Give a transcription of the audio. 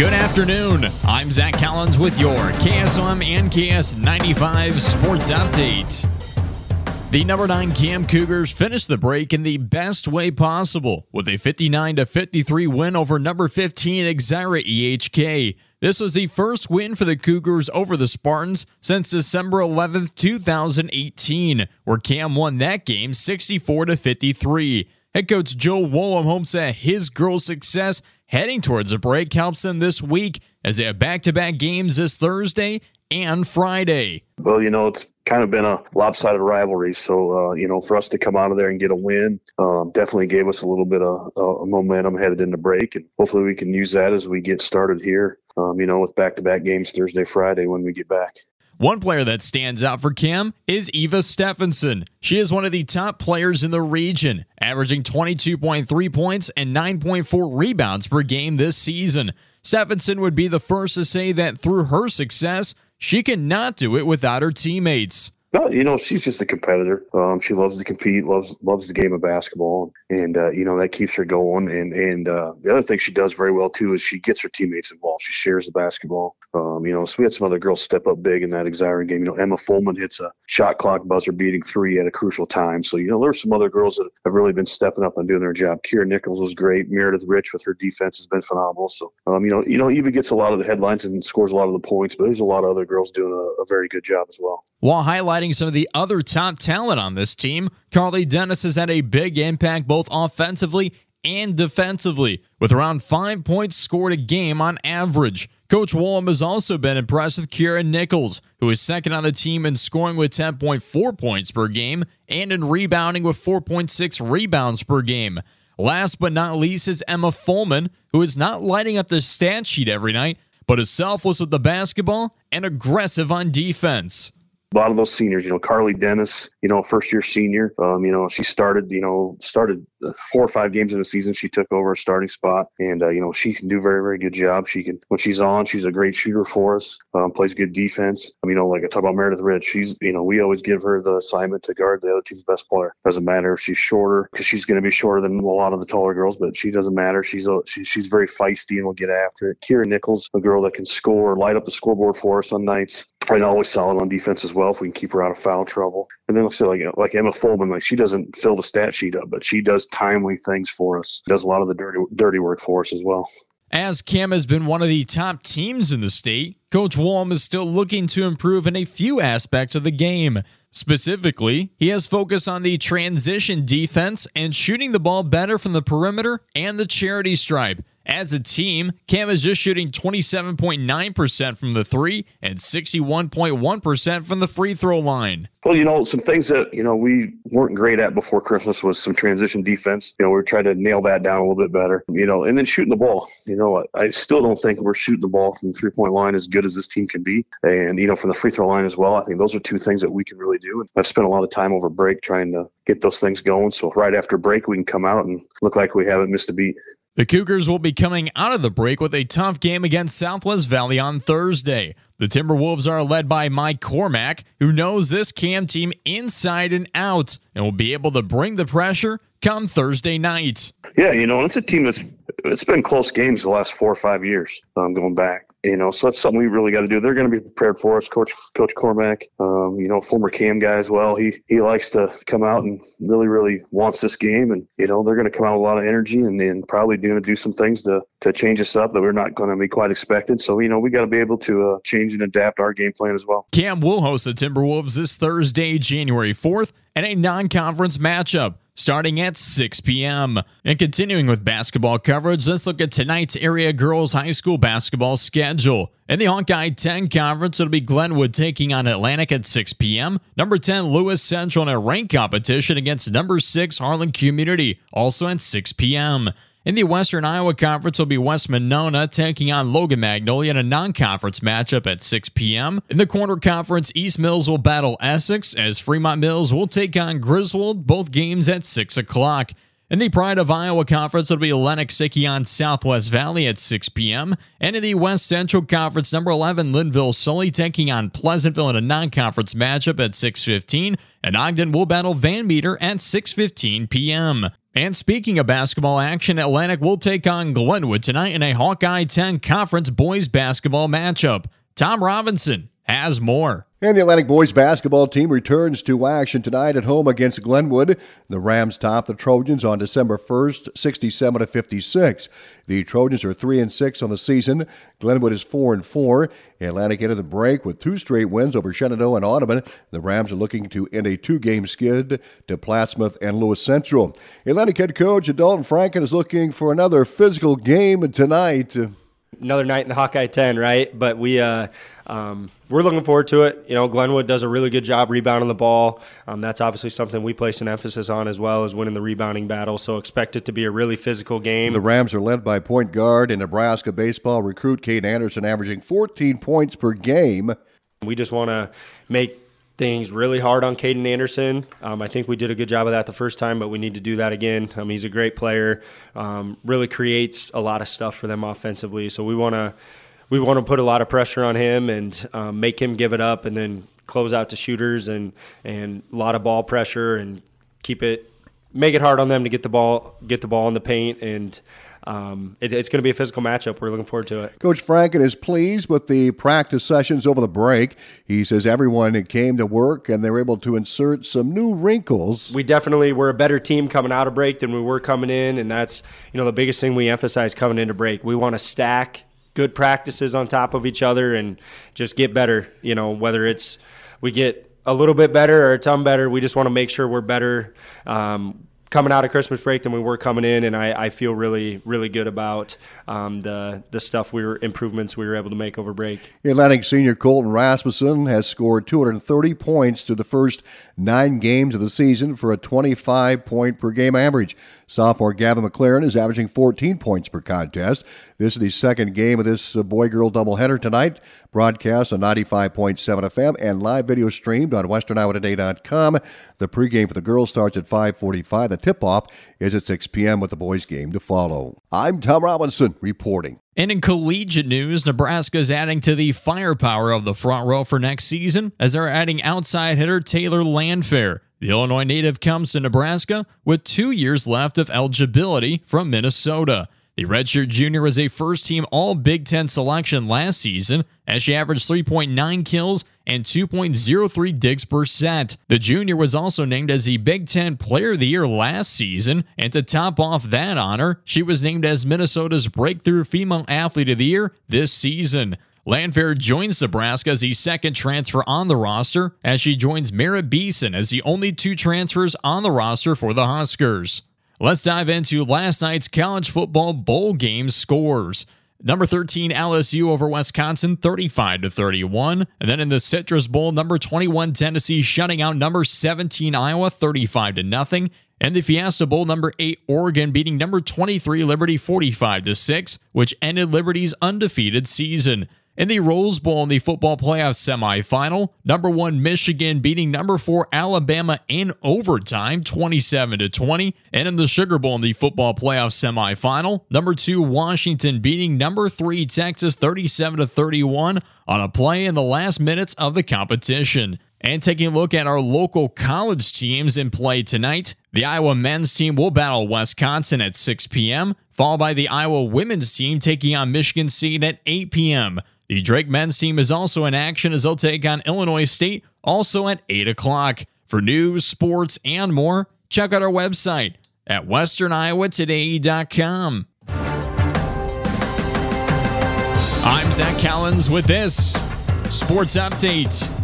Good afternoon. I'm Zach Collins with your KSOM and KS95 Sports Update. The number 9 Cam Cougars finished the break in the best way possible with a 59 53 win over number 15 Exira EHK. This was the first win for the Cougars over the Spartans since December 11th, 2018, where Cam won that game 64 53. Head coach Joe Wollum hopes that his girls' success heading towards a break helps them this week as they have back to back games this Thursday and Friday. Well, you know, it's kind of been a lopsided rivalry. So, uh, you know, for us to come out of there and get a win um, definitely gave us a little bit of uh, momentum headed into break. And hopefully we can use that as we get started here, um, you know, with back to back games Thursday, Friday when we get back. One player that stands out for Cam is Eva Stephenson. She is one of the top players in the region, averaging 22.3 points and 9.4 rebounds per game this season. Stephenson would be the first to say that through her success, she cannot do it without her teammates. No, you know, she's just a competitor. Um, she loves to compete, loves loves the game of basketball, and uh, you know that keeps her going. And and uh, the other thing she does very well too is she gets her teammates involved. She shares the basketball. Um, you know, so we had some other girls step up big in that Exira game. You know, Emma Fullman hits a shot clock buzzer beating three at a crucial time. So you know, there's some other girls that have really been stepping up and doing their job. Kira Nichols was great. Meredith Rich with her defense has been phenomenal. So um, you know, you know, Eva gets a lot of the headlines and scores a lot of the points, but there's a lot of other girls doing a, a very good job as well. While highlighting some of the other top talent on this team, Carly Dennis has had a big impact both offensively and defensively, with around five points scored a game on average. Coach Wollum has also been impressed with Kira Nichols, who is second on the team in scoring with 10.4 points per game and in rebounding with 4.6 rebounds per game. Last but not least is Emma Fullman, who is not lighting up the stat sheet every night, but is selfless with the basketball and aggressive on defense a lot of those seniors, you know, Carly Dennis, you know, first year senior, um, you know, she started, you know, started four or five games in the season. She took over a starting spot and, uh, you know, she can do very, very good job. She can, when she's on, she's a great shooter for us, um, plays good defense. You know, like I talk about Meredith Rich, she's, you know, we always give her the assignment to guard the other team's best player. Doesn't matter if she's shorter because she's going to be shorter than a lot of the taller girls, but she doesn't matter. She's, a, she, she's very feisty and will get after it. Kira Nichols, a girl that can score, light up the scoreboard for us on nights and always solid on defense as well if we can keep her out of foul trouble. And then let's say like like Emma Fullman, like she doesn't fill the stat sheet up, but she does timely things for us. Does a lot of the dirty dirty work for us as well. As Cam has been one of the top teams in the state, Coach Wollum is still looking to improve in a few aspects of the game. Specifically, he has focused on the transition defense and shooting the ball better from the perimeter and the charity stripe. As a team, Cam is just shooting 27.9% from the three and 61.1% from the free throw line. Well, you know, some things that, you know, we weren't great at before Christmas was some transition defense. You know, we are trying to nail that down a little bit better, you know, and then shooting the ball. You know, I still don't think we're shooting the ball from the three point line as good as this team can be. And, you know, from the free throw line as well. I think those are two things that we can really do. I've spent a lot of time over break trying to get those things going. So right after break, we can come out and look like we haven't missed a beat. The Cougars will be coming out of the break with a tough game against Southwest Valley on Thursday. The Timberwolves are led by Mike Cormack, who knows this Cam team inside and out and will be able to bring the pressure come Thursday night. Yeah, you know, it's a team that's it's been close games the last four or five years um, going back. You know, so that's something we really got to do. They're going to be prepared for us. Coach Coach Cormack, um, you know, former Cam guy as well. He he likes to come out and really really wants this game, and you know they're going to come out with a lot of energy and, and probably going to do some things to to change us up that we're not going to be quite expected. So you know we got to be able to uh, change and adapt our game plan as well. Cam will host the Timberwolves this Thursday, January fourth, at a non-conference matchup starting at 6 p.m. And continuing with basketball coverage, let's look at tonight's area girls high school basketball schedule. In the Hawkeye 10 conference, it'll be Glenwood taking on Atlantic at 6 p.m. Number 10, Lewis Central in a rank competition against number 6, Harlan Community, also at 6 p.m. In the Western Iowa Conference will be West Monona taking on Logan Magnolia in a non-conference matchup at 6 p.m. In the Corner Conference, East Mills will battle Essex as Fremont Mills will take on Griswold, both games at 6 o'clock. In the Pride of Iowa Conference, it'll be Lenox taking on Southwest Valley at 6 p.m. And in the West Central Conference, number 11, Lynnville Sully taking on Pleasantville in a non-conference matchup at 6.15. And Ogden will battle Van Meter at 6.15 p.m. And speaking of basketball action, Atlantic will take on Glenwood tonight in a Hawkeye 10 Conference boys basketball matchup. Tom Robinson has more. And the Atlantic boys basketball team returns to action tonight at home against Glenwood. The Rams top the Trojans on December 1st, 67 to 56. The Trojans are 3 and 6 on the season. Glenwood is 4 and 4. Atlantic ended the break with two straight wins over Shenandoah and Audubon. The Rams are looking to end a two-game skid to Plattsmouth and Lewis Central. Atlantic head coach Dalton Franken is looking for another physical game tonight another night in the Hawkeye 10, right? But we uh, um, we're looking forward to it. You know, Glenwood does a really good job rebounding the ball. Um, that's obviously something we place an emphasis on as well as winning the rebounding battle. So expect it to be a really physical game. The Rams are led by point guard and Nebraska baseball recruit Caden Anderson, averaging 14 points per game. We just want to make things really hard on Caden Anderson. Um, I think we did a good job of that the first time, but we need to do that again. Um, he's a great player, um, really creates a lot of stuff for them offensively. So we want to we want to put a lot of pressure on him and um, make him give it up, and then close out to shooters and and a lot of ball pressure and keep it make it hard on them to get the ball get the ball in the paint and um, it, it's going to be a physical matchup. We're looking forward to it. Coach Franken is pleased with the practice sessions over the break. He says everyone came to work and they were able to insert some new wrinkles. We definitely were a better team coming out of break than we were coming in, and that's you know the biggest thing we emphasize coming into break. We want to stack good practices on top of each other and just get better. You know whether it's we get a little bit better or a ton better. We just want to make sure we're better. Um, coming out of Christmas break than we were coming in, and I, I feel really, really good about um, the the stuff we were improvements we were able to make over break. Atlantic senior Colton Rasmussen has scored 230 points through the first nine games of the season for a 25 point per game average. Sophomore Gavin McLaren is averaging 14 points per contest. This is the second game of this uh, boy girl doubleheader tonight. Broadcast on 95.7 FM and live video streamed on westerniowatoday.com. The pregame for the girls starts at 5:45. The tip-off is at 6 p.m. with the boys game to follow. I'm Tom Robinson reporting. And in collegiate news, Nebraska is adding to the firepower of the front row for next season as they're adding outside hitter Taylor Landfair. The Illinois native comes to Nebraska with two years left of eligibility from Minnesota. The redshirt junior was a first team All Big Ten selection last season as she averaged 3.9 kills and 2.03 digs per set. The junior was also named as the Big Ten Player of the Year last season, and to top off that honor, she was named as Minnesota's Breakthrough Female Athlete of the Year this season. Landfair joins Nebraska as the second transfer on the roster, as she joins Merritt Beason as the only two transfers on the roster for the Huskers. Let's dive into last night's college football bowl game scores. Number 13 LSU over Wisconsin 35 to 31, and then in the Citrus Bowl number 21 Tennessee shutting out number 17 Iowa 35 to nothing, and the Fiesta Bowl number 8 Oregon beating number 23 Liberty 45 to 6, which ended Liberty's undefeated season. In the Rose Bowl in the football playoff semifinal, number 1 Michigan beating number 4 Alabama in overtime 27 to 20, and in the Sugar Bowl in the football playoff semifinal, number 2 Washington beating number 3 Texas 37 to 31 on a play in the last minutes of the competition. And taking a look at our local college teams in play tonight, the Iowa men's team will battle Wisconsin at 6 p.m., followed by the Iowa women's team taking on Michigan State at 8 p.m. The Drake men's team is also in action as they'll take on Illinois State, also at 8 o'clock. For news, sports, and more, check out our website at westerniowatoday.com. I'm Zach Collins with this Sports Update.